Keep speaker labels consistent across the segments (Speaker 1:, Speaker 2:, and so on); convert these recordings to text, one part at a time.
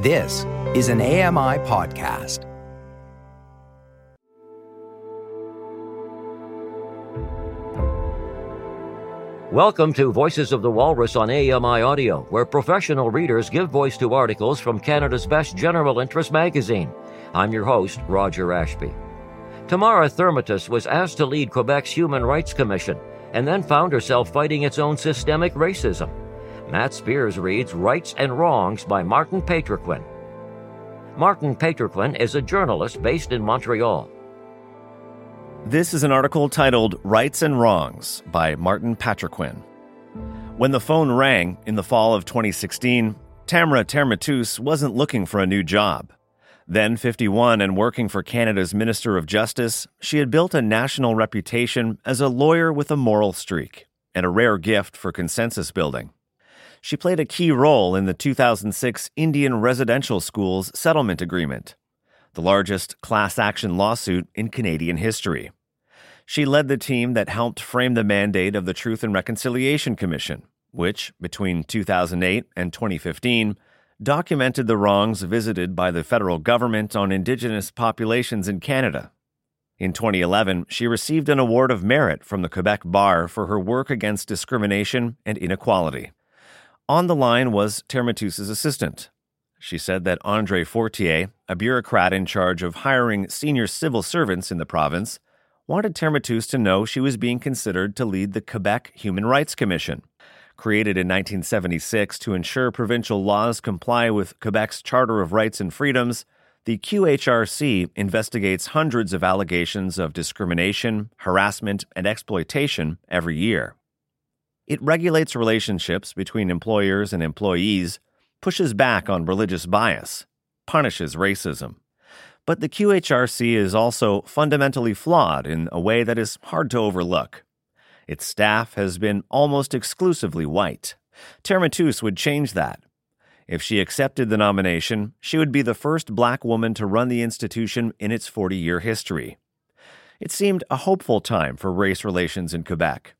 Speaker 1: This is an AMI podcast.
Speaker 2: Welcome to Voices of the Walrus on AMI Audio, where professional readers give voice to articles from Canada's best general interest magazine. I'm your host, Roger Ashby. Tamara Thermitus was asked to lead Quebec's Human Rights Commission and then found herself fighting its own systemic racism. Matt Spears reads Rights and Wrongs by Martin Patriquin. Martin Patriquin is a journalist based in Montreal.
Speaker 3: This is an article titled Rights and Wrongs by Martin Patriquin. When the phone rang in the fall of 2016, Tamara Thermitus wasn't looking for a new job. Then 51 and working for Canada's Minister of Justice, she had built a national reputation as a lawyer with a moral streak and a rare gift for consensus building. She played a key role in the 2006 Indian Residential Schools Settlement Agreement, the largest class action lawsuit in Canadian history. She led the team that helped frame the mandate of the Truth and Reconciliation Commission, which, between 2008 and 2015, documented the wrongs visited by the federal government on Indigenous populations in Canada. In 2011, she received an award of merit from the Quebec Bar for her work against discrimination and inequality. On the line was Thermitus's assistant, she said that Andre Fortier, a bureaucrat in charge of hiring senior civil servants in the province, wanted Thermitus to know she was being considered to lead the Quebec Human Rights Commission. Created in 1976 to ensure provincial laws comply with Quebec's Charter of Rights and Freedoms, the QHRC investigates hundreds of allegations of discrimination, harassment, and exploitation every year. It regulates relationships between employers and employees pushes back on religious bias, punishes racism. But the QHRC is also fundamentally flawed in a way that is hard to overlook. Its staff has been almost exclusively white. Thermitus would change that. If she accepted the nomination, she would be the first black woman to run the institution in its 40 year history. It seemed a hopeful time for race relations in Quebec.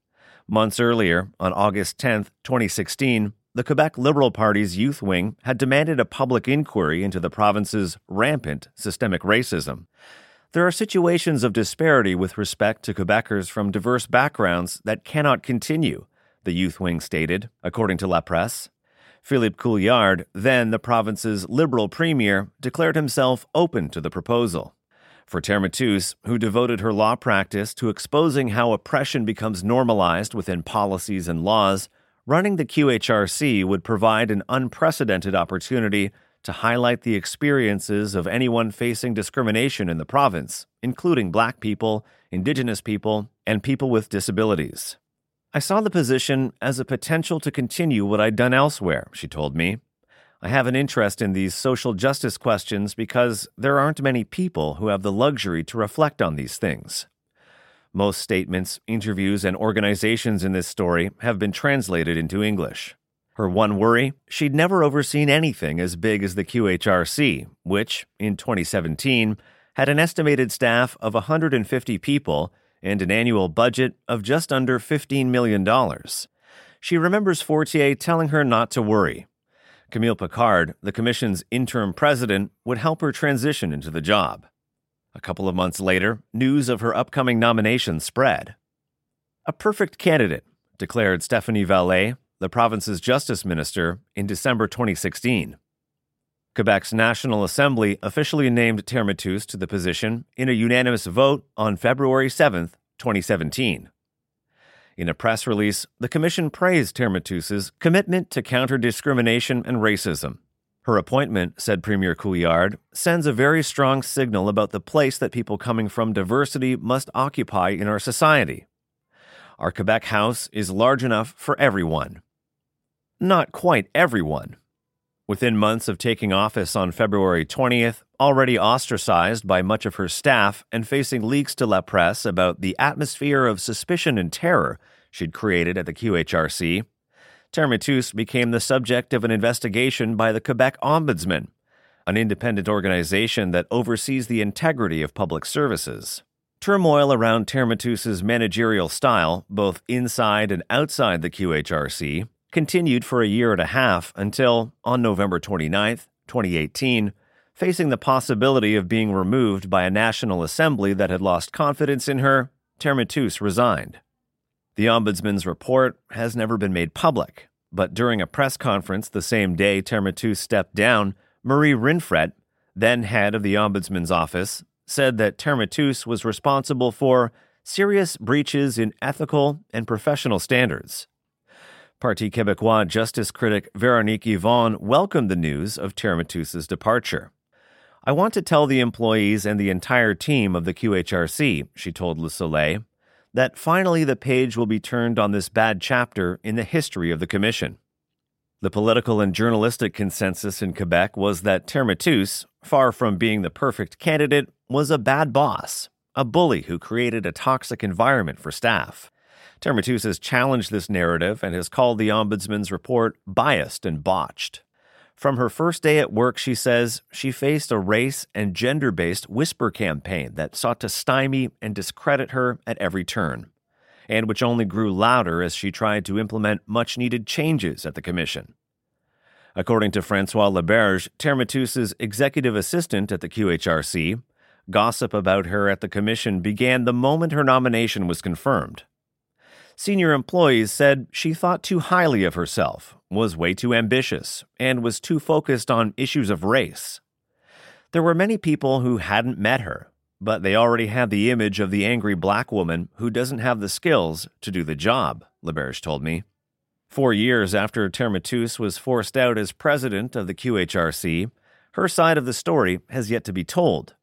Speaker 3: Months earlier, on August 10, 2016, the Quebec Liberal Party's youth wing had demanded a public inquiry into the province's rampant systemic racism. There are situations of disparity with respect to Quebecers from diverse backgrounds that cannot continue, the youth wing stated, according to La Presse. Philippe Couillard, then the province's liberal premier, declared himself open to the proposal. For Thermitus, who devoted her law practice to exposing how oppression becomes normalized within policies and laws, Running the QHRC would provide an unprecedented opportunity to highlight the experiences of anyone facing discrimination in the province, including black people, indigenous people, and people with disabilities. I saw the position as a potential to continue what I'd done elsewhere, she told me. I have an interest in these social justice questions because there aren't many people who have the luxury to reflect on these things. Most statements, interviews, and organizations in this story have been translated into English. Her one worry she'd never overseen anything as big as the QHRC, which, in 2017, had an estimated staff of 150 people and an annual budget of just under $15 million. She remembers Fortier telling her not to worry. Camille Picard, the Commission's interim president, would help her transition into the job. A couple of months later, news of her upcoming nomination spread. A perfect candidate, declared Stephanie Vallee, the province's justice minister, in December 2016. Quebec's National Assembly officially named Thermitus to the position in a unanimous vote on February 7, 2017. In a press release, the Commission praised Thermitus's commitment to counter discrimination and racism her appointment, said Premier Couillard, sends a very strong signal about the place that people coming from diversity must occupy in our society. Our Quebec House is large enough for everyone. Not quite everyone. Within months of taking office on February 20th, already ostracized by much of her staff and facing leaks to La Presse about the atmosphere of suspicion and terror she'd created at the QHRC, Thermitus became the subject of an investigation by the Quebec Ombudsman, an independent organization that oversees the integrity of public services. Turmoil around Thermitus's managerial style, both inside and outside the QHRC, continued for a year and a half until, on November 29, 2018, facing the possibility of being removed by a National Assembly that had lost confidence in her, Thermitus resigned. The Ombudsman's report has never been made public, but during a press conference the same day Thermitus stepped down, Marie Rinfret, then head of the Ombudsman's office, said that Thermitus was responsible for serious breaches in ethical and professional standards. Parti Québécois justice critic Veronique Hivon welcomed the news of Thermitus's departure. I want to tell the employees and the entire team of the QHRC, she told Le Soleil, that finally the page will be turned on this bad chapter in the history of the Commission. The political and journalistic consensus in Quebec was that Thermitus, far from being the perfect candidate, was a bad boss, a bully who created a toxic environment for staff. Thermitus has challenged this narrative and has called the Ombudsman's report biased and botched. From her first day at work, she says she faced a race and gender based whisper campaign that sought to stymie and discredit her at every turn, and which only grew louder as she tried to implement much needed changes at the Commission. According to Francois Leberge, Thermitus's executive assistant at the QHRC, gossip about her at the Commission began the moment her nomination was confirmed. Senior employees said she thought too highly of herself, was way too ambitious, and was too focused on issues of race. There were many people who hadn't met her, but they already had the image of the angry black woman who doesn't have the skills to do the job, Leberge told me. Four years after Thermitus was forced out as president of the QHRC, her side of the story has yet to be told.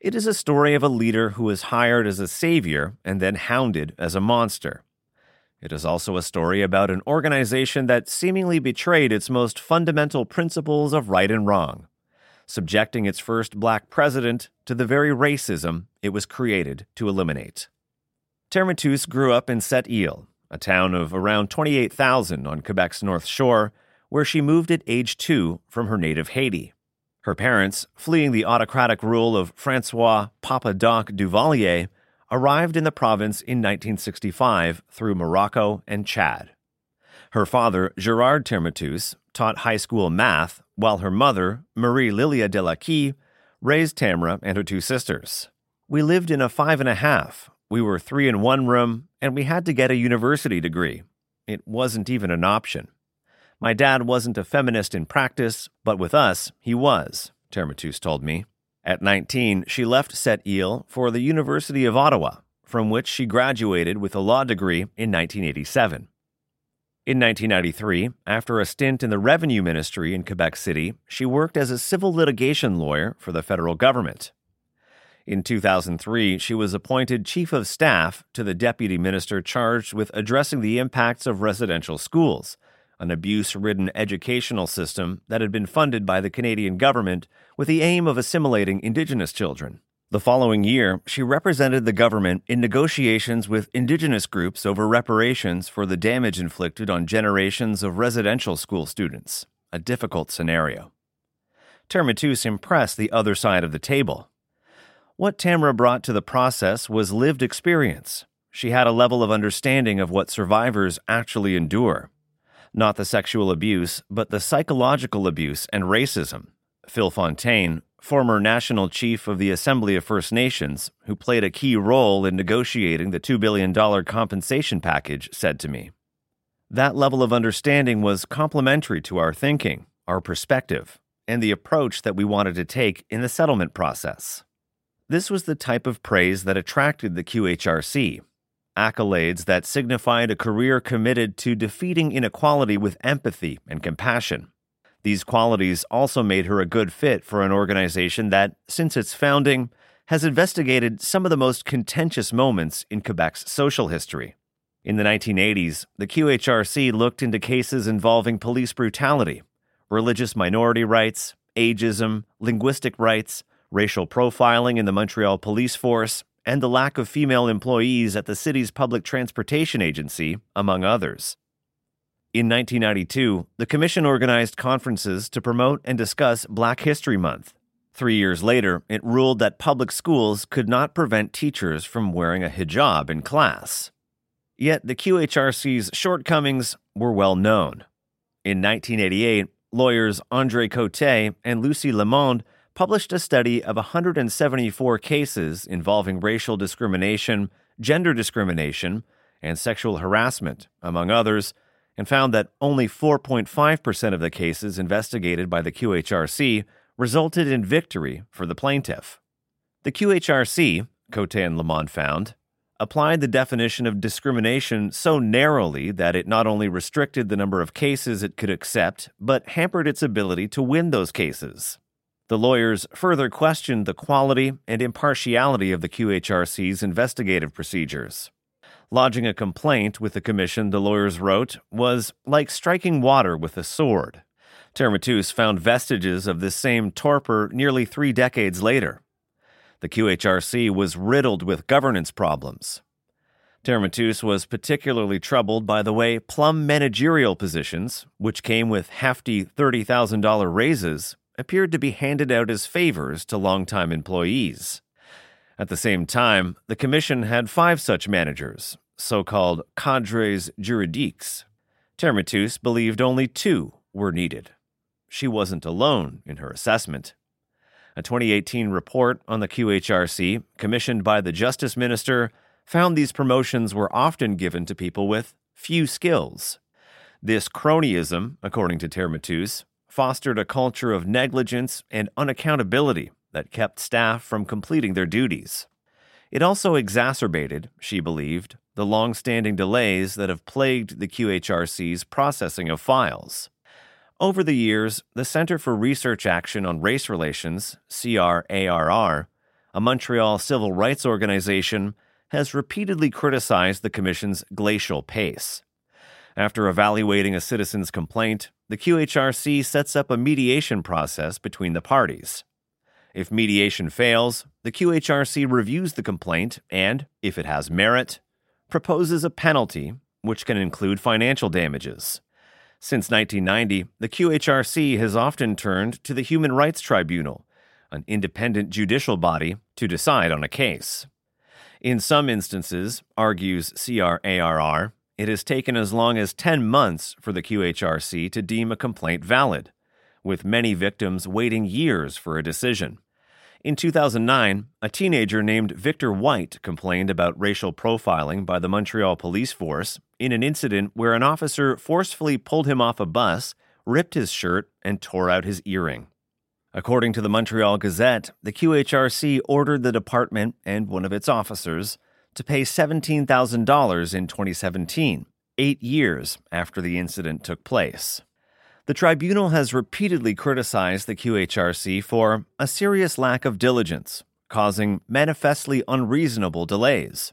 Speaker 3: It is a story of a leader who was hired as a savior and then hounded as a monster. It is also a story about an organization that seemingly betrayed its most fundamental principles of right and wrong, subjecting its first black president to the very racism it was created to eliminate. Thermitus grew up in Sept Îles, a town of around 28,000 on Quebec's North Shore, where she moved at age two from her native Haiti. Her parents, fleeing the autocratic rule of Francois Papa Doc Duvalier, arrived in the province in 1965 through Morocco and Chad. Her father, Gerard Thermitus, taught high school math, while her mother, Marie Lilia Delacqui, raised Tamra and her two sisters. We lived in a five and a half. We were three in one room, and we had to get a university degree. It wasn't even an option. My dad wasn't a feminist in practice, but with us, he was, Thermitus told me. At 19, she left Sept Îles for the University of Ottawa, from which she graduated with a law degree in 1987. In 1993, after a stint in the Revenue Ministry in Quebec City, she worked as a civil litigation lawyer for the federal government. In 2003, she was appointed Chief of Staff to the Deputy Minister charged with addressing the impacts of residential schools, an abuse ridden educational system that had been funded by the Canadian government with the aim of assimilating Indigenous children. The following year, she represented the government in negotiations with Indigenous groups over reparations for the damage inflicted on generations of residential school students, a difficult scenario. Thermitus impressed the other side of the table. What Tamra brought to the process was lived experience. She had a level of understanding of what survivors actually endure not the sexual abuse, but the psychological abuse and racism. Phil Fontaine, former national chief of the Assembly of First Nations, who played a key role in negotiating the $2 billion compensation package, said to me. That level of understanding was complementary to our thinking, our perspective, and the approach that we wanted to take in the settlement process. This was the type of praise that attracted the QHRC, accolades that signified a career committed to defeating inequality with empathy and compassion. These qualities also made her a good fit for an organization that, since its founding, has investigated some of the most contentious moments in Quebec's social history. In the 1980s, the QHRC looked into cases involving police brutality, religious minority rights, ageism, linguistic rights, racial profiling in the Montreal police force, and the lack of female employees at the city's public transportation agency, among others. In 1992, the Commission organized conferences to promote and discuss Black History Month. Three years later, it ruled that public schools could not prevent teachers from wearing a hijab in class. Yet the QHRC's shortcomings were well known. In 1988, lawyers Andre Cote and Lucy Lamond published a study of 174 cases involving racial discrimination, gender discrimination, and sexual harassment, among others, and found that only 4.5% of the cases investigated by the QHRC resulted in victory for the plaintiff. The QHRC, Cote and Lamond found, applied the definition of discrimination so narrowly that it not only restricted the number of cases it could accept, but hampered its ability to win those cases. The lawyers further questioned the quality and impartiality of the QHRC's investigative procedures. Lodging a complaint with the commission, the lawyers wrote, was like striking water with a sword. Thermitus found vestiges of this same torpor nearly three decades later. The QHRC was riddled with governance problems. Thermitus was particularly troubled by the way plum managerial positions, which came with hefty $30,000 raises, appeared to be handed out as favors to longtime employees. At the same time, the Commission had five such managers, so called cadres juridiques. Thermitus believed only two were needed. She wasn't alone in her assessment. A 2018 report on the QHRC, commissioned by the Justice Minister, found these promotions were often given to people with few skills. This cronyism, according to Thermitus, fostered a culture of negligence and unaccountability that kept staff from completing their duties. It also exacerbated, she believed, the long standing delays that have plagued the QHRC's processing of files. Over the years, the Center for Research Action on Race Relations, CRARR, a Montreal civil rights organization, has repeatedly criticized the Commission's glacial pace. After evaluating a citizen's complaint, the QHRC sets up a mediation process between the parties. If mediation fails, the QHRC reviews the complaint and, if it has merit, proposes a penalty, which can include financial damages. Since 1990, the QHRC has often turned to the Human Rights Tribunal, an independent judicial body, to decide on a case. In some instances, argues CRARR, it has taken as long as 10 months for the QHRC to deem a complaint valid, with many victims waiting years for a decision. In 2009, a teenager named Victor White complained about racial profiling by the Montreal police force in an incident where an officer forcefully pulled him off a bus, ripped his shirt, and tore out his earring. According to the Montreal Gazette, the QHRC ordered the department and one of its officers to pay $17,000 in 2017, eight years after the incident took place. The tribunal has repeatedly criticized the QHRC for a serious lack of diligence, causing manifestly unreasonable delays.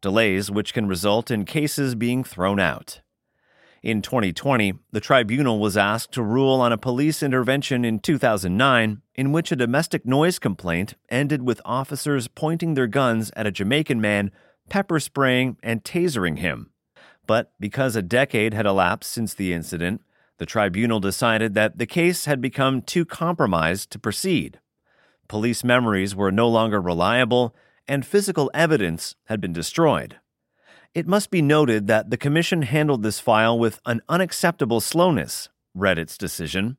Speaker 3: Delays which can result in cases being thrown out. In 2020, the tribunal was asked to rule on a police intervention in 2009 in which a domestic noise complaint ended with officers pointing their guns at a Jamaican man, pepper spraying, and tasering him. But because a decade had elapsed since the incident, the tribunal decided that the case had become too compromised to proceed. Police memories were no longer reliable, and physical evidence had been destroyed. It must be noted that the Commission handled this file with an unacceptable slowness, read its decision,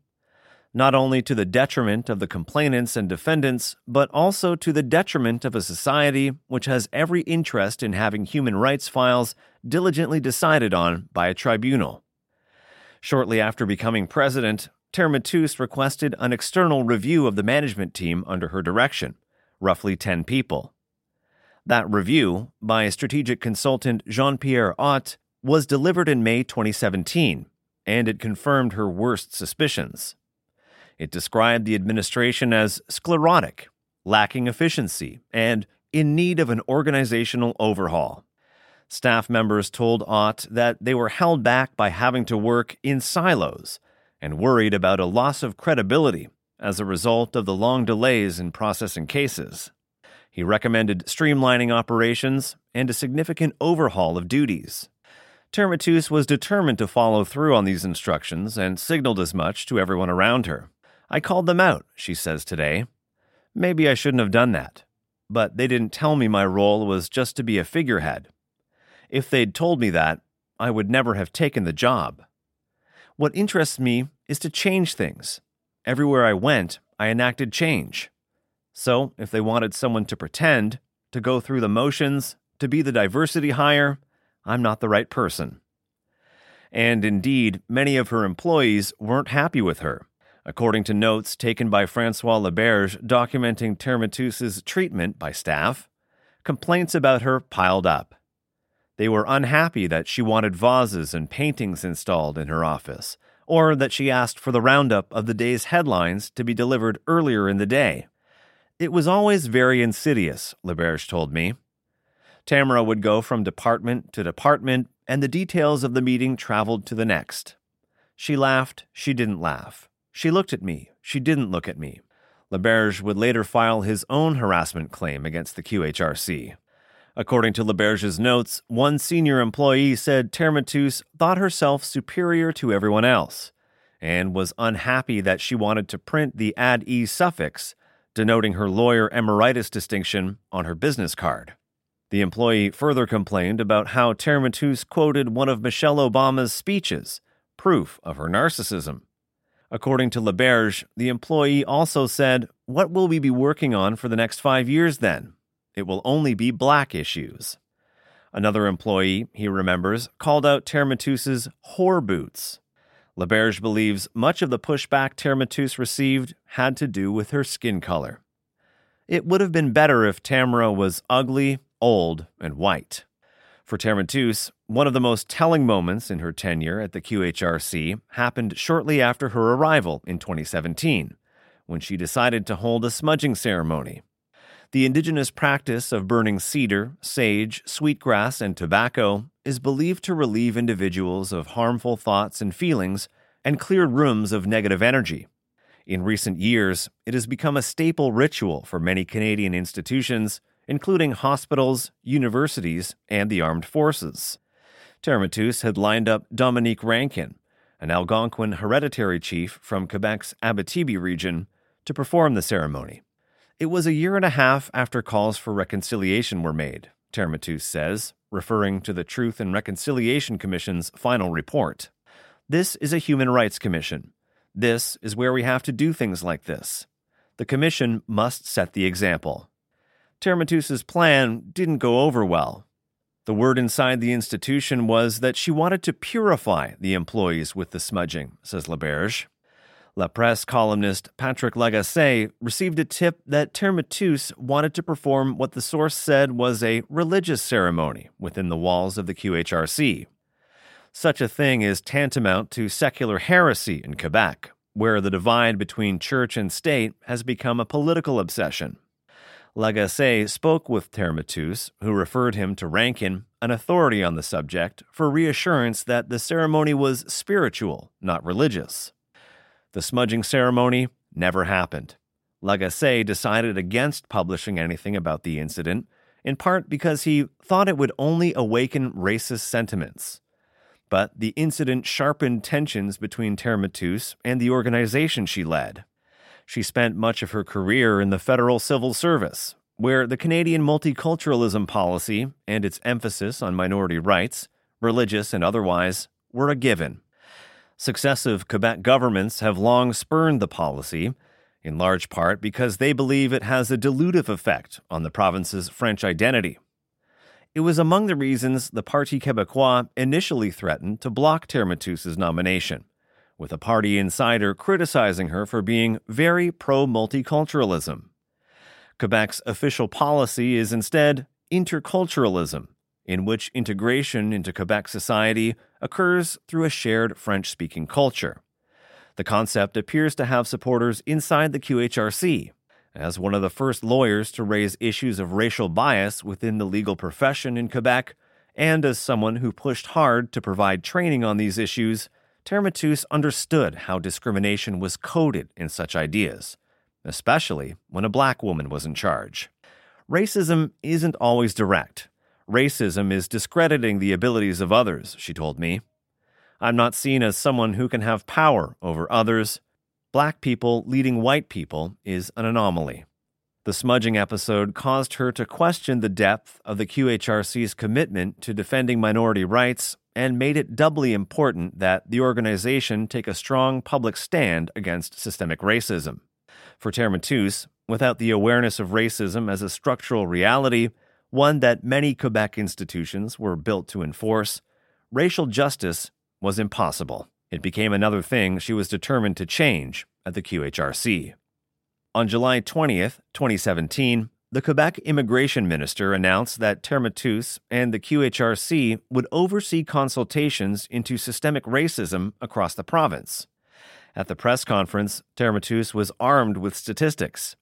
Speaker 3: not only to the detriment of the complainants and defendants, but also to the detriment of a society which has every interest in having human rights files diligently decided on by a tribunal. Shortly after becoming president, Thermitus requested an external review of the management team under her direction, roughly 10 people. That review, by strategic consultant Jean Pierre Ott, was delivered in May 2017, and it confirmed her worst suspicions. It described the administration as sclerotic, lacking efficiency, and in need of an organizational overhaul. Staff members told Ott that they were held back by having to work in silos and worried about a loss of credibility as a result of the long delays in processing cases. He recommended streamlining operations and a significant overhaul of duties. Thermitus was determined to follow through on these instructions and signaled as much to everyone around her. I called them out, she says today. Maybe I shouldn't have done that, but they didn't tell me my role was just to be a figurehead. If they'd told me that, I would never have taken the job. What interests me is to change things. Everywhere I went, I enacted change. So, if they wanted someone to pretend, to go through the motions, to be the diversity hire, I'm not the right person. And indeed, many of her employees weren't happy with her. According to notes taken by Francois Leberge documenting Thermitus's treatment by staff, complaints about her piled up. They were unhappy that she wanted vases and paintings installed in her office, or that she asked for the roundup of the day's headlines to be delivered earlier in the day. It was always very insidious, Leberge told me. Tamara would go from department to department, and the details of the meeting traveled to the next. She laughed, she didn't laugh. She looked at me, she didn't look at me. Leberge would later file his own harassment claim against the QHRC. According to Leberge's notes, one senior employee said Thermitus thought herself superior to everyone else and was unhappy that she wanted to print the ad e suffix, denoting her lawyer emeritus distinction, on her business card. The employee further complained about how Thermitus quoted one of Michelle Obama's speeches, proof of her narcissism. According to Leberge, the employee also said, What will we be working on for the next five years then? It will only be black issues. Another employee, he remembers, called out Thermitus's whore boots. Leberge believes much of the pushback Thermitus received had to do with her skin color. It would have been better if Tamara was ugly, old, and white. For Thermitus, one of the most telling moments in her tenure at the QHRC happened shortly after her arrival in 2017, when she decided to hold a smudging ceremony. The indigenous practice of burning cedar, sage, sweetgrass, and tobacco is believed to relieve individuals of harmful thoughts and feelings and clear rooms of negative energy. In recent years, it has become a staple ritual for many Canadian institutions including hospitals, universities, and the armed forces. Thermitus had lined up Dominique Rankin, an Algonquin hereditary chief from Quebec's Abitibi region, to perform the ceremony. It was a year and a half after calls for reconciliation were made, Thermitus says, referring to the Truth and Reconciliation Commission's final report. This is a human rights commission. This is where we have to do things like this. The commission must set the example. Thermitus's plan didn't go over well. The word inside the institution was that she wanted to purify the employees with the smudging, says Leberge. La Presse columnist Patrick Lagacé received a tip that Thermitus wanted to perform what the source said was a religious ceremony within the walls of the QHRC. Such a thing is tantamount to secular heresy in Quebec, where the divide between church and state has become a political obsession. Lagacé spoke with Thermitus, who referred him to Rankin, an authority on the subject, for reassurance that the ceremony was spiritual, not religious. The smudging ceremony never happened. Lagacé decided against publishing anything about the incident, in part because he thought it would only awaken racist sentiments. But the incident sharpened tensions between Thermitus and the organization she led. She spent much of her career in the federal civil service, where the Canadian multiculturalism policy and its emphasis on minority rights, religious and otherwise, were a given. Successive Quebec governments have long spurned the policy, in large part because they believe it has a dilutive effect on the province's French identity. It was among the reasons the Parti Québécois initially threatened to block Thermitus's nomination with a party insider criticizing her for being very pro multiculturalism. Quebec's official policy is instead interculturalism, in which integration into Quebec society occurs through a shared French speaking culture. The concept appears to have supporters inside the QHRC. As one of the first lawyers to raise issues of racial bias within the legal profession in Quebec, and as someone who pushed hard to provide training on these issues, Thermitus understood how discrimination was coded in such ideas, especially when a black woman was in charge. Racism isn't always direct. Racism is discrediting the abilities of others, she told me. I'm not seen as someone who can have power over others. Black people leading white people is an anomaly. The smudging episode caused her to question the depth of the QHRC's commitment to defending minority rights and made it doubly important that the organization take a strong public stand against systemic racism. For Terre without the awareness of racism as a structural reality, one that many Quebec institutions were built to enforce, racial justice was impossible. It became another thing she was determined to change at the QHRC. On July 20th, 2017, the Quebec immigration minister announced that Terre and the QHRC would oversee consultations into systemic racism across the province. At the press conference, Terre was armed with statistics.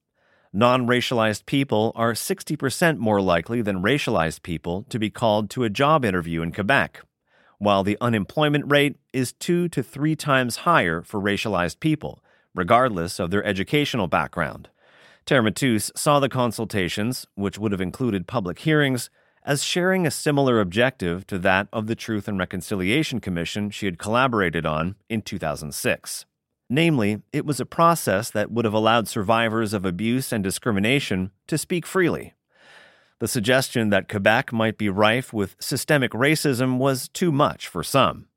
Speaker 3: Non racialized people are 60% more likely than racialized people to be called to a job interview in Quebec, while the unemployment rate is two to three times higher for racialized people, regardless of their educational background. Terre saw the consultations, which would have included public hearings, as sharing a similar objective to that of the Truth and Reconciliation Commission she had collaborated on in 2006. Namely, it was a process that would have allowed survivors of abuse and discrimination to speak freely. The suggestion that Quebec might be rife with systemic racism was too much for some.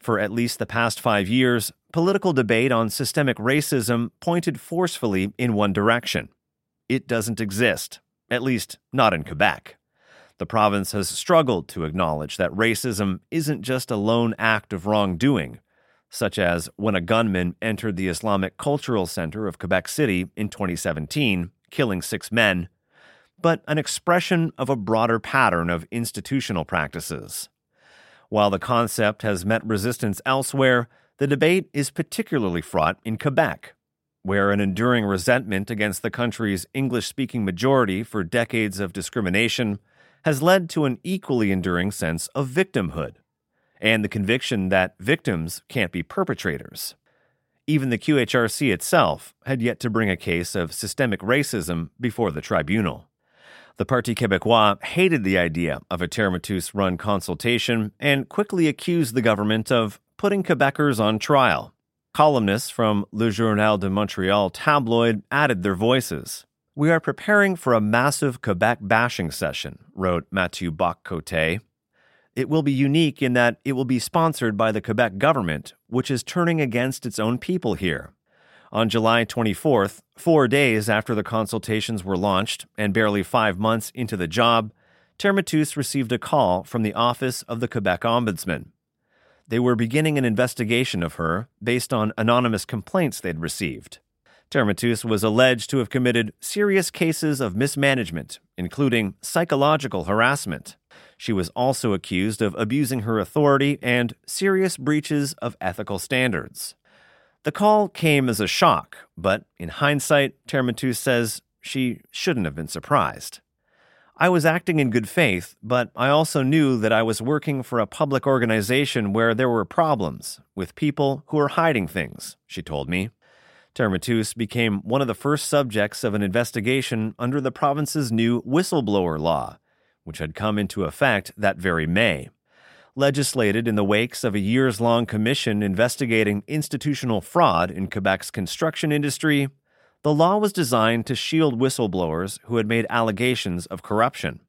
Speaker 3: For at least the past five years, political debate on systemic racism pointed forcefully in one direction. It doesn't exist, at least not in Quebec. The province has struggled to acknowledge that racism isn't just a lone act of wrongdoing, such as when a gunman entered the Islamic Cultural Center of Quebec City in 2017, killing six men, but an expression of a broader pattern of institutional practices. While the concept has met resistance elsewhere, the debate is particularly fraught in Quebec, where an enduring resentment against the country's English speaking majority for decades of discrimination has led to an equally enduring sense of victimhood and the conviction that victims can't be perpetrators. Even the QHRC itself had yet to bring a case of systemic racism before the tribunal. The Parti Québécois hated the idea of a Terre run consultation and quickly accused the government of putting Quebecers on trial. Columnists from Le Journal de Montreal tabloid added their voices. We are preparing for a massive Quebec bashing session, wrote Mathieu Bock-Côté, it will be unique in that it will be sponsored by the Quebec government, which is turning against its own people here. On July 24th, four days after the consultations were launched and barely five months into the job, Terre received a call from the Office of the Quebec Ombudsman. They were beginning an investigation of her based on anonymous complaints they'd received. Terre was alleged to have committed serious cases of mismanagement, including psychological harassment. She was also accused of abusing her authority and serious breaches of ethical standards. The call came as a shock, but in hindsight, Terre says she shouldn't have been surprised. I was acting in good faith, but I also knew that I was working for a public organization where there were problems with people who were hiding things, she told me. Terre became one of the first subjects of an investigation under the province's new whistleblower law, which had come into effect that very May. Legislated in the wakes of a years long commission investigating institutional fraud in Quebec's construction industry, the law was designed to shield whistleblowers who had made allegations of corruption.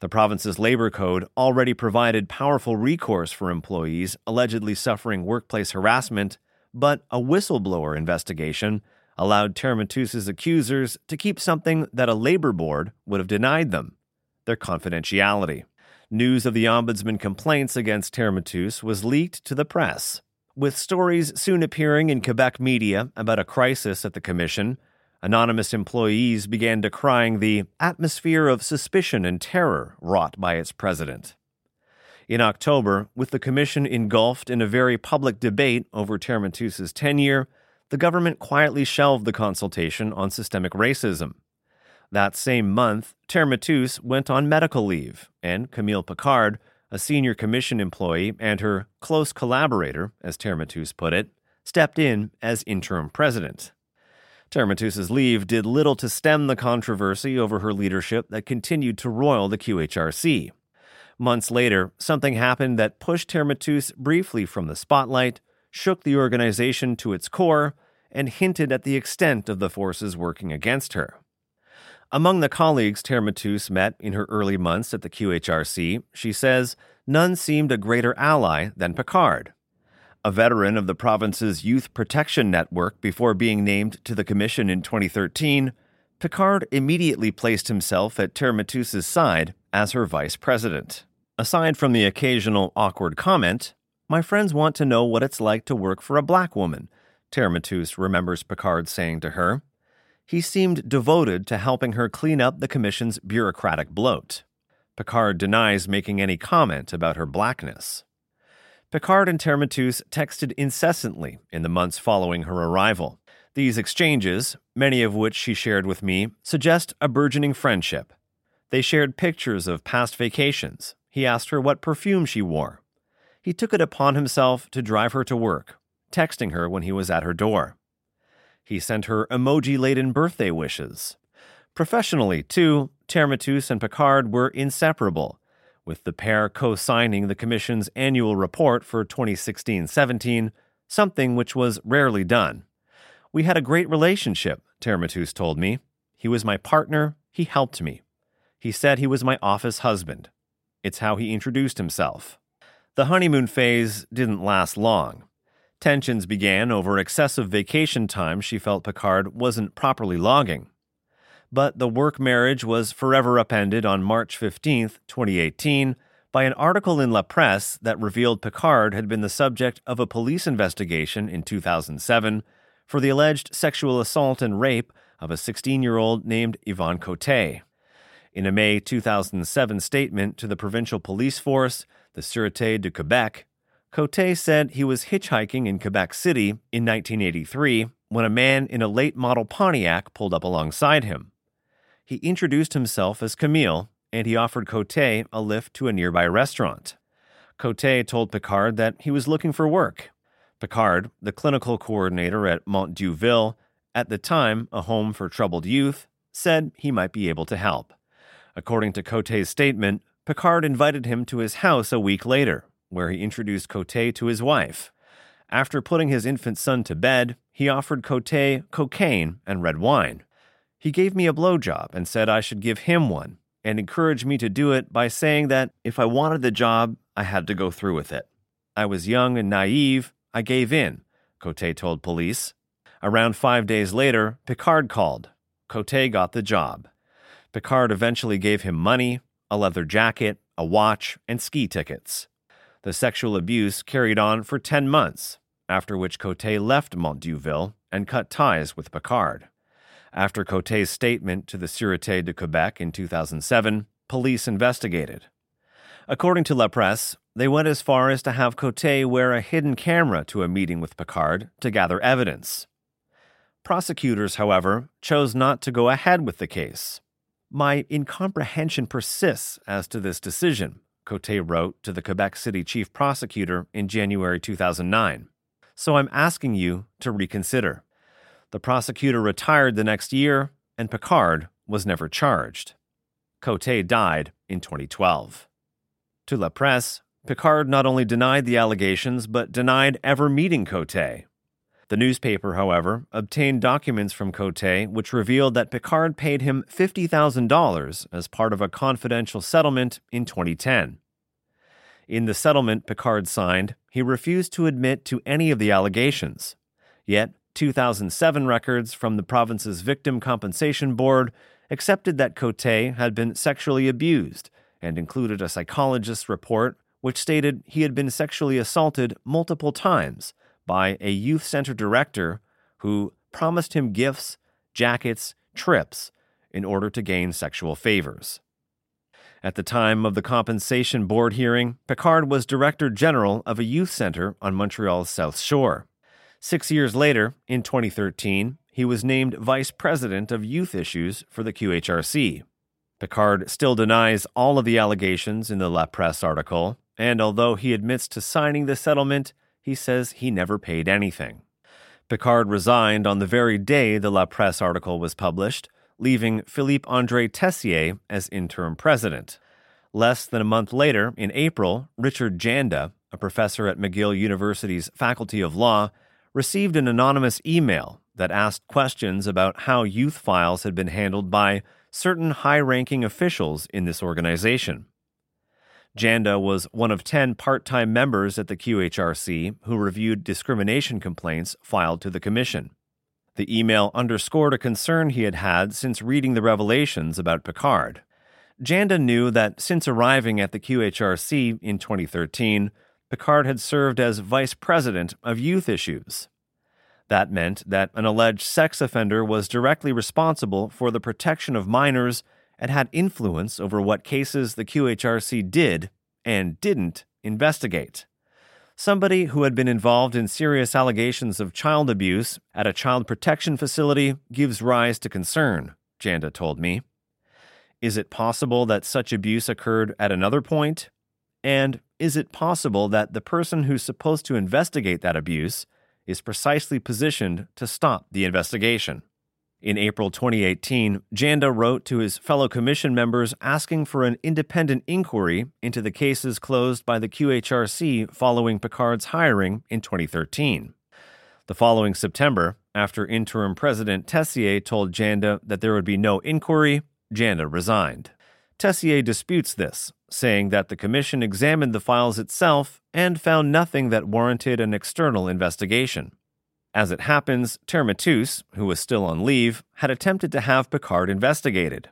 Speaker 3: The province's labor code already provided powerful recourse for employees allegedly suffering workplace harassment, but a whistleblower investigation allowed Terre accusers to keep something that a labor board would have denied them their confidentiality. News of the Ombudsman complaints against Terre was leaked to the press. With stories soon appearing in Quebec media about a crisis at the Commission, anonymous employees began decrying the atmosphere of suspicion and terror wrought by its president. In October, with the Commission engulfed in a very public debate over Terre tenure, the government quietly shelved the consultation on systemic racism. That same month, Terre went on medical leave, and Camille Picard, a senior commission employee and her close collaborator, as Terre put it, stepped in as interim president. Terre leave did little to stem the controversy over her leadership that continued to roil the QHRC. Months later, something happened that pushed Terre briefly from the spotlight, shook the organization to its core, and hinted at the extent of the forces working against her. Among the colleagues Terre met in her early months at the QHRC, she says none seemed a greater ally than Picard. A veteran of the province's Youth Protection Network before being named to the commission in 2013, Picard immediately placed himself at Terre side as her vice president. Aside from the occasional awkward comment, my friends want to know what it's like to work for a black woman, Terre remembers Picard saying to her. He seemed devoted to helping her clean up the Commission's bureaucratic bloat. Picard denies making any comment about her blackness. Picard and Terre texted incessantly in the months following her arrival. These exchanges, many of which she shared with me, suggest a burgeoning friendship. They shared pictures of past vacations. He asked her what perfume she wore. He took it upon himself to drive her to work, texting her when he was at her door. He sent her emoji laden birthday wishes. Professionally, too, Terre and Picard were inseparable, with the pair co signing the Commission's annual report for 2016 17, something which was rarely done. We had a great relationship, Terre told me. He was my partner, he helped me. He said he was my office husband. It's how he introduced himself. The honeymoon phase didn't last long. Tensions began over excessive vacation time she felt Picard wasn't properly logging. But the work marriage was forever upended on March 15, 2018, by an article in La Presse that revealed Picard had been the subject of a police investigation in 2007 for the alleged sexual assault and rape of a 16 year old named Yvonne Cote. In a May 2007 statement to the provincial police force, the Sûreté de Quebec, Cote said he was hitchhiking in Quebec City in 1983 when a man in a late model Pontiac pulled up alongside him. He introduced himself as Camille and he offered Cote a lift to a nearby restaurant. Cote told Picard that he was looking for work. Picard, the clinical coordinator at Mont d'Youville, at the time a home for troubled youth, said he might be able to help. According to Cote's statement, Picard invited him to his house a week later where he introduced Cote to his wife. After putting his infant son to bed, he offered Cote cocaine and red wine. He gave me a blowjob and said I should give him one, and encouraged me to do it by saying that if I wanted the job, I had to go through with it. I was young and naive. I gave in, Cote told police. Around five days later, Picard called. Cote got the job. Picard eventually gave him money, a leather jacket, a watch, and ski tickets. The sexual abuse carried on for 10 months, after which Cote left Mont d'Youville and cut ties with Picard. After Cote's statement to the Sûreté de Quebec in 2007, police investigated. According to La Presse, they went as far as to have Cote wear a hidden camera to a meeting with Picard to gather evidence. Prosecutors, however, chose not to go ahead with the case. My incomprehension persists as to this decision, Cote wrote to the Quebec City chief prosecutor in January 2009. So I'm asking you to reconsider. The prosecutor retired the next year, and Picard was never charged. Cote died in 2012. To La Presse, Picard not only denied the allegations, but denied ever meeting Cote. The newspaper, however, obtained documents from Cote which revealed that Picard paid him $50,000 as part of a confidential settlement in 2010. In the settlement Picard signed, he refused to admit to any of the allegations. Yet, 2007 records from the province's Victim Compensation Board accepted that Cote had been sexually abused and included a psychologist's report which stated he had been sexually assaulted multiple times by a youth center director who promised him gifts, jackets, trips in order to gain sexual favors. At the time of the compensation board hearing, Picard was director general of a youth center on Montreal's South Shore. Six years later, in 2013, he was named vice president of youth issues for the QHRC. Picard still denies all of the allegations in the La Presse article, and although he admits to signing the settlement, he says he never paid anything. Picard resigned on the very day the La Presse article was published, leaving Philippe Andre Tessier as interim president. Less than a month later, in April, Richard Janda, a professor at McGill University's Faculty of Law, received an anonymous email that asked questions about how youth files had been handled by certain high ranking officials in this organization. Janda was one of 10 part time members at the QHRC who reviewed discrimination complaints filed to the Commission. The email underscored a concern he had had since reading the revelations about Picard. Janda knew that since arriving at the QHRC in 2013, Picard had served as vice president of youth issues. That meant that an alleged sex offender was directly responsible for the protection of minors and had influence over what cases the QHRC did and didn't investigate. Somebody who had been involved in serious allegations of child abuse at a child protection facility gives rise to concern, Janda told me. Is it possible that such abuse occurred at another point? And is it possible that the person who's supposed to investigate that abuse is precisely positioned to stop the investigation? In April 2018, Janda wrote to his fellow commission members asking for an independent inquiry into the cases closed by the QHRC following Picard's hiring in 2013. The following September, after interim president Tessier told Janda that there would be no inquiry, Janda resigned. Tessier disputes this, saying that the commission examined the files itself and found nothing that warranted an external investigation. As it happens, Thermitus, who was still on leave, had attempted to have Picard investigated.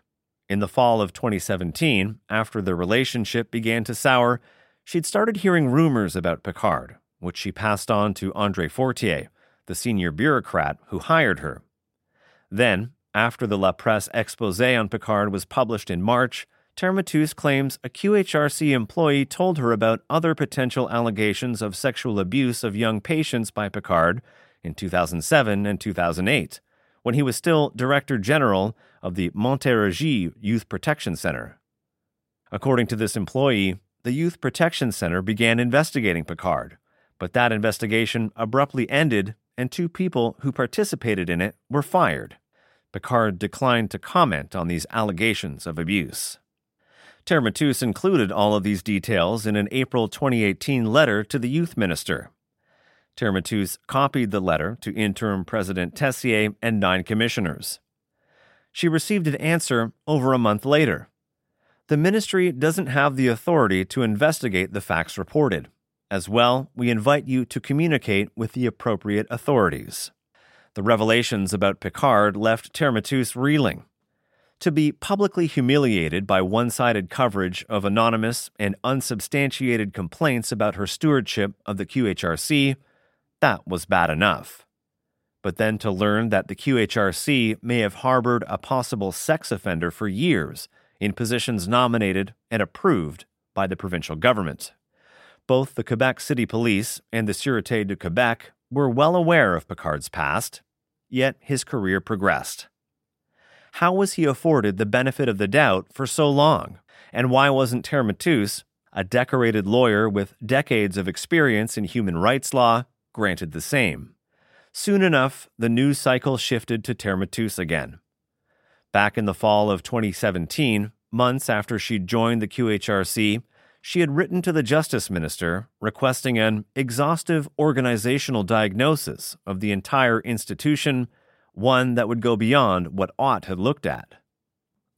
Speaker 3: In the fall of 2017, after the relationship began to sour, she'd started hearing rumors about Picard, which she passed on to Andre Fortier, the senior bureaucrat who hired her. Then, after the La Presse expose on Picard was published in March, Thermitus claims a QHRC employee told her about other potential allegations of sexual abuse of young patients by Picard in 2007 and 2008, when he was still Director General of the Montérégie Youth Protection Center. According to this employee, the Youth Protection Center began investigating Picard, but that investigation abruptly ended and two people who participated in it were fired. Picard declined to comment on these allegations of abuse. Thermitus included all of these details in an April 2018 letter to the youth minister. Thermitus copied the letter to interim President Tessier and nine commissioners. She received an answer over a month later. The ministry doesn't have the authority to investigate the facts reported. As well, we invite you to communicate with the appropriate authorities. The revelations about Picard left Thermitus reeling. To be publicly humiliated by one sided coverage of anonymous and unsubstantiated complaints about her stewardship of the QHRC, that was bad enough. But then to learn that the QHRC may have harbored a possible sex offender for years in positions nominated and approved by the provincial government. Both the Quebec City Police and the Sûreté de Quebec were well aware of Picard's past, yet his career progressed. How was he afforded the benefit of the doubt for so long? And why wasn't Thermitus, a decorated lawyer with decades of experience in human rights law, granted the same? Soon enough, the news cycle shifted to Thermitus again. Back in the fall of 2017, months after she'd joined the QHRC, she had written to the Justice Minister requesting an exhaustive organizational diagnosis of the entire institution, one that would go beyond what Ott had looked at.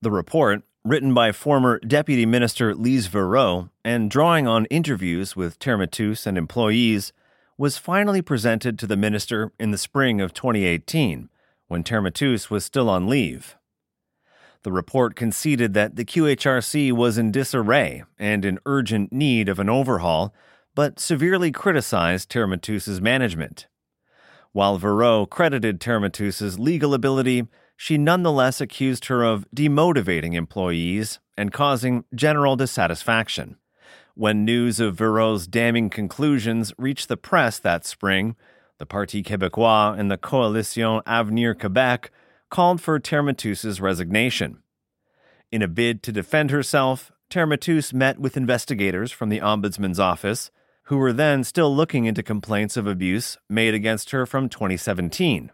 Speaker 3: The report, written by former Deputy Minister Lise Verreault and drawing on interviews with Thermitus and employees, was finally presented to the minister in the spring of 2018, when Thermitus was still on leave. The report conceded that the QHRC was in disarray and in urgent need of an overhaul, but severely criticized Thermitus's management. While Verreault credited Thermitus's legal ability, she nonetheless accused her of demotivating employees and causing general dissatisfaction. When news of Verreault's damning conclusions reached the press that spring, the Parti Québécois and the Coalition Avenir Québec called for Thermitus's resignation. In a bid to defend herself, Thermitus met with investigators from the Ombudsman's office, who were then still looking into complaints of abuse made against her from 2017.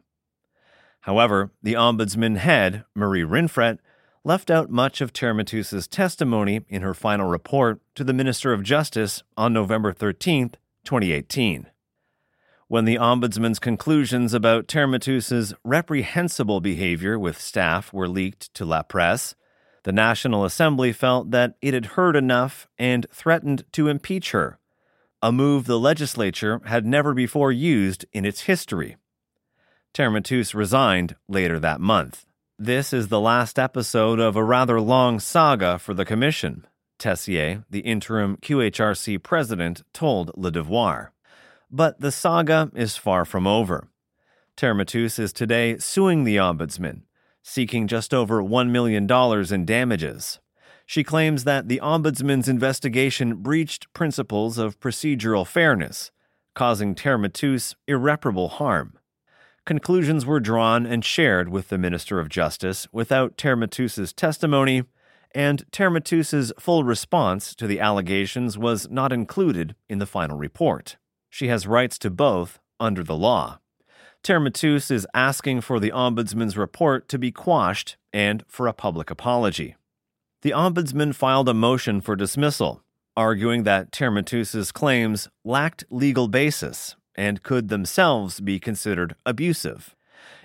Speaker 3: However, the Ombudsman head, Marie Rinfret, left out much of Thermitus's testimony in her final report to the Minister of Justice on November 13, 2018 when the Ombudsman's conclusions about Thermitus's reprehensible behavior with staff were leaked to La Presse, The National Assembly felt that it had heard enough and threatened to impeach her, a move the legislature had never before used in its history. Thermitus resigned later that month. This is the last episode of a rather long saga for the Commission, Tessier, the interim QHRC president, told Le Devoir. But the saga is far from over. Thermitus is today suing the Ombudsman, seeking just over $1 million in damages. She claims that the Ombudsman's investigation breached principles of procedural fairness, causing Thermitus irreparable harm. Conclusions were drawn and shared with the Minister of Justice without Thermitus's testimony, and Thermitus's full response to the allegations was not included in the final report. She has rights to both under the law. Thermitus is asking for the Ombudsman's report to be quashed and for a public apology. The Ombudsman filed a motion for dismissal, arguing that Thermitus's claims lacked legal basis and could themselves be considered abusive.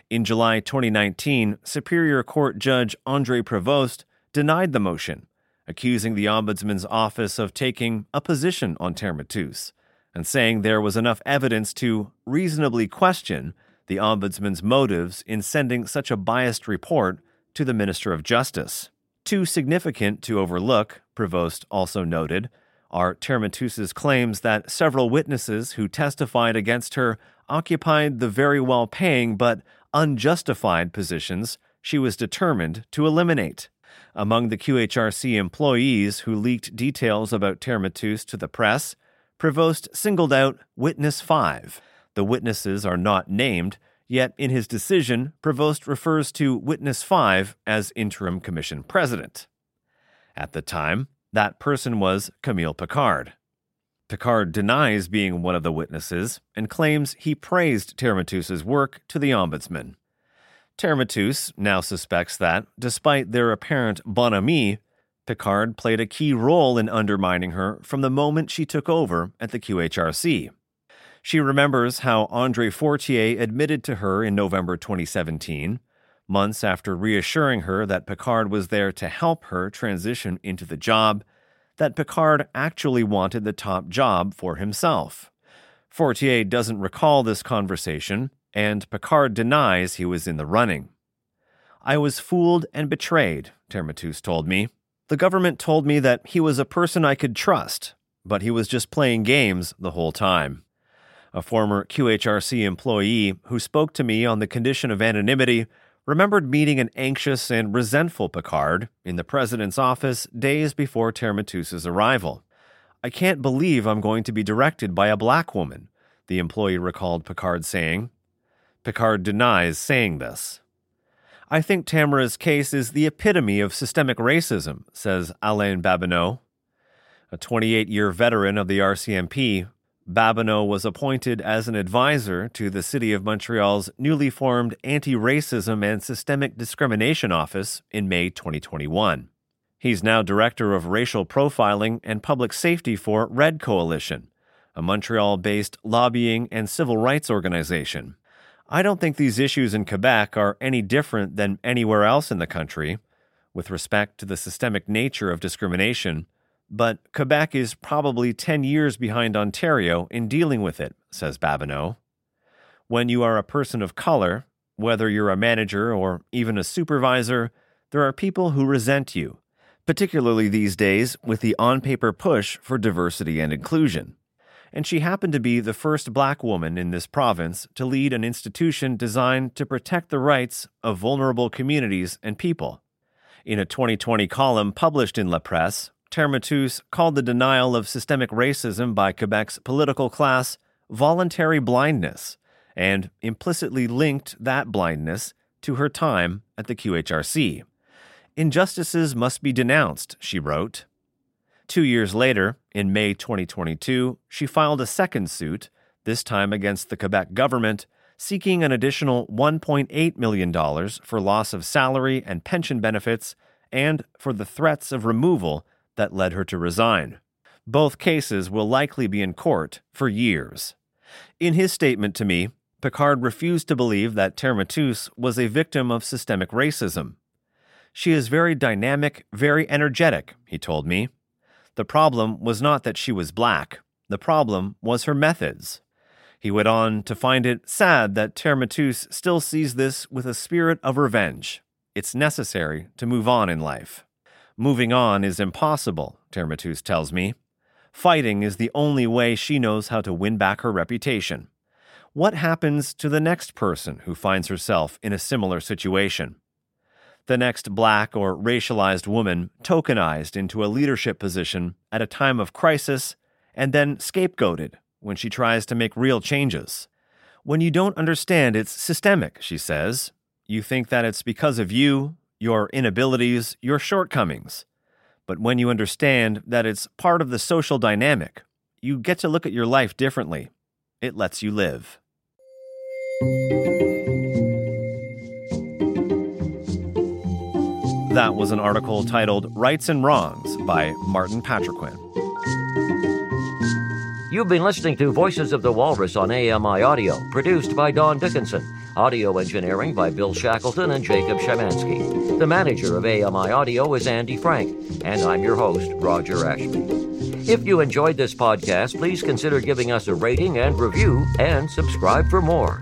Speaker 3: In July 2019, Superior Court Judge Andre Prevost denied the motion, accusing the Ombudsman's office of taking a position on Thermitus and saying there was enough evidence to reasonably question the Ombudsman's motives in sending such a biased report to the Minister of Justice. Too significant to overlook, Prevost also noted, are Thermitus's claims that several witnesses who testified against her occupied the very well paying but unjustified positions she was determined to eliminate. Among the QHRC employees who leaked details about Thermitus to the press, Prevost singled out Witness 5. The witnesses are not named, yet in his decision, Prevost refers to Witness 5 as interim commission president. At the time, that person was Camille Picard. Picard denies being one of the witnesses and claims he praised Thermitus's work to the ombudsman. Thermitus now suspects that, despite their apparent bonhomie, Picard played a key role in undermining her from the moment she took over at the QHRC. She remembers how Andre Fortier admitted to her in November 2017 months after reassuring her that Picard was there to help her transition into the job, that Picard actually wanted the top job for himself. Fortier doesn't recall this conversation, and Picard denies he was in the running. I was fooled and betrayed, Thermitus told me. The government told me that he was a person I could trust, but he was just playing games the whole time. A former QHRC employee who spoke to me on the condition of anonymity remembered meeting an anxious and resentful Picard in the president's office days before Thermitus's arrival. I can't believe I'm going to be directed by a black woman, the employee recalled Picard saying. Picard denies saying this. I think Tamara's case is the epitome of systemic racism, says Alain Babineau. A 28 year veteran of the RCMP, Babineau was appointed as an advisor to the City of Montreal's newly formed Anti Racism and Systemic Discrimination Office in May 2021. He's now Director of Racial Profiling and Public Safety for Red Coalition, a Montreal based lobbying and civil rights organization. I don't think these issues in Quebec are any different than anywhere else in the country with respect to the systemic nature of discrimination but Quebec is probably 10 years behind Ontario in dealing with it, says Babineau. When you are a person of color, whether you're a manager or even a supervisor, there are people who resent you, particularly these days with the on paper push for diversity and inclusion. And she happened to be the first black woman in this province to lead an institution designed to protect the rights of vulnerable communities and people. In a 2020 column published in La Presse, Thermitus called the denial of systemic racism by Quebec's political class voluntary blindness and implicitly linked that blindness to her time at the QHRC. Injustices must be denounced, she wrote. Two years later, in May 2022, she filed a second suit, this time against the Quebec government, seeking an additional $1.8 million for loss of salary and pension benefits and for the threats of removal that led her to resign. Both cases will likely be in court for years. In his statement to me, Picard refused to believe that Thermitus was a victim of systemic racism. She is very dynamic, very energetic, he told me. The problem was not that she was black, the problem was her methods. He went on to find it sad that Thermitus still sees this with a spirit of revenge. It's necessary to move on in life. Moving on is impossible, Thermitus tells me. Fighting is the only way she knows how to win back her reputation. What happens to the next person who finds herself in a similar situation? The next black or racialized woman tokenized into a leadership position at a time of crisis and then scapegoated when she tries to make real changes. When you don't understand it's systemic, she says. You think that it's because of you, your inabilities, your shortcomings. But when you understand that it's part of the social dynamic, you get to look at your life differently. It lets you live. That was an article titled Rights and Wrongs by Martin Patriquin.
Speaker 2: You've been listening to Voices of the Walrus on AMI Audio, produced by Don Dickinson. Audio engineering by Bill Shackleton and Jacob Shemansky. The manager of AMI Audio is Andy Frank, and I'm your host, Roger Ashby. If you enjoyed this podcast, please consider giving us a rating and review, and subscribe for more.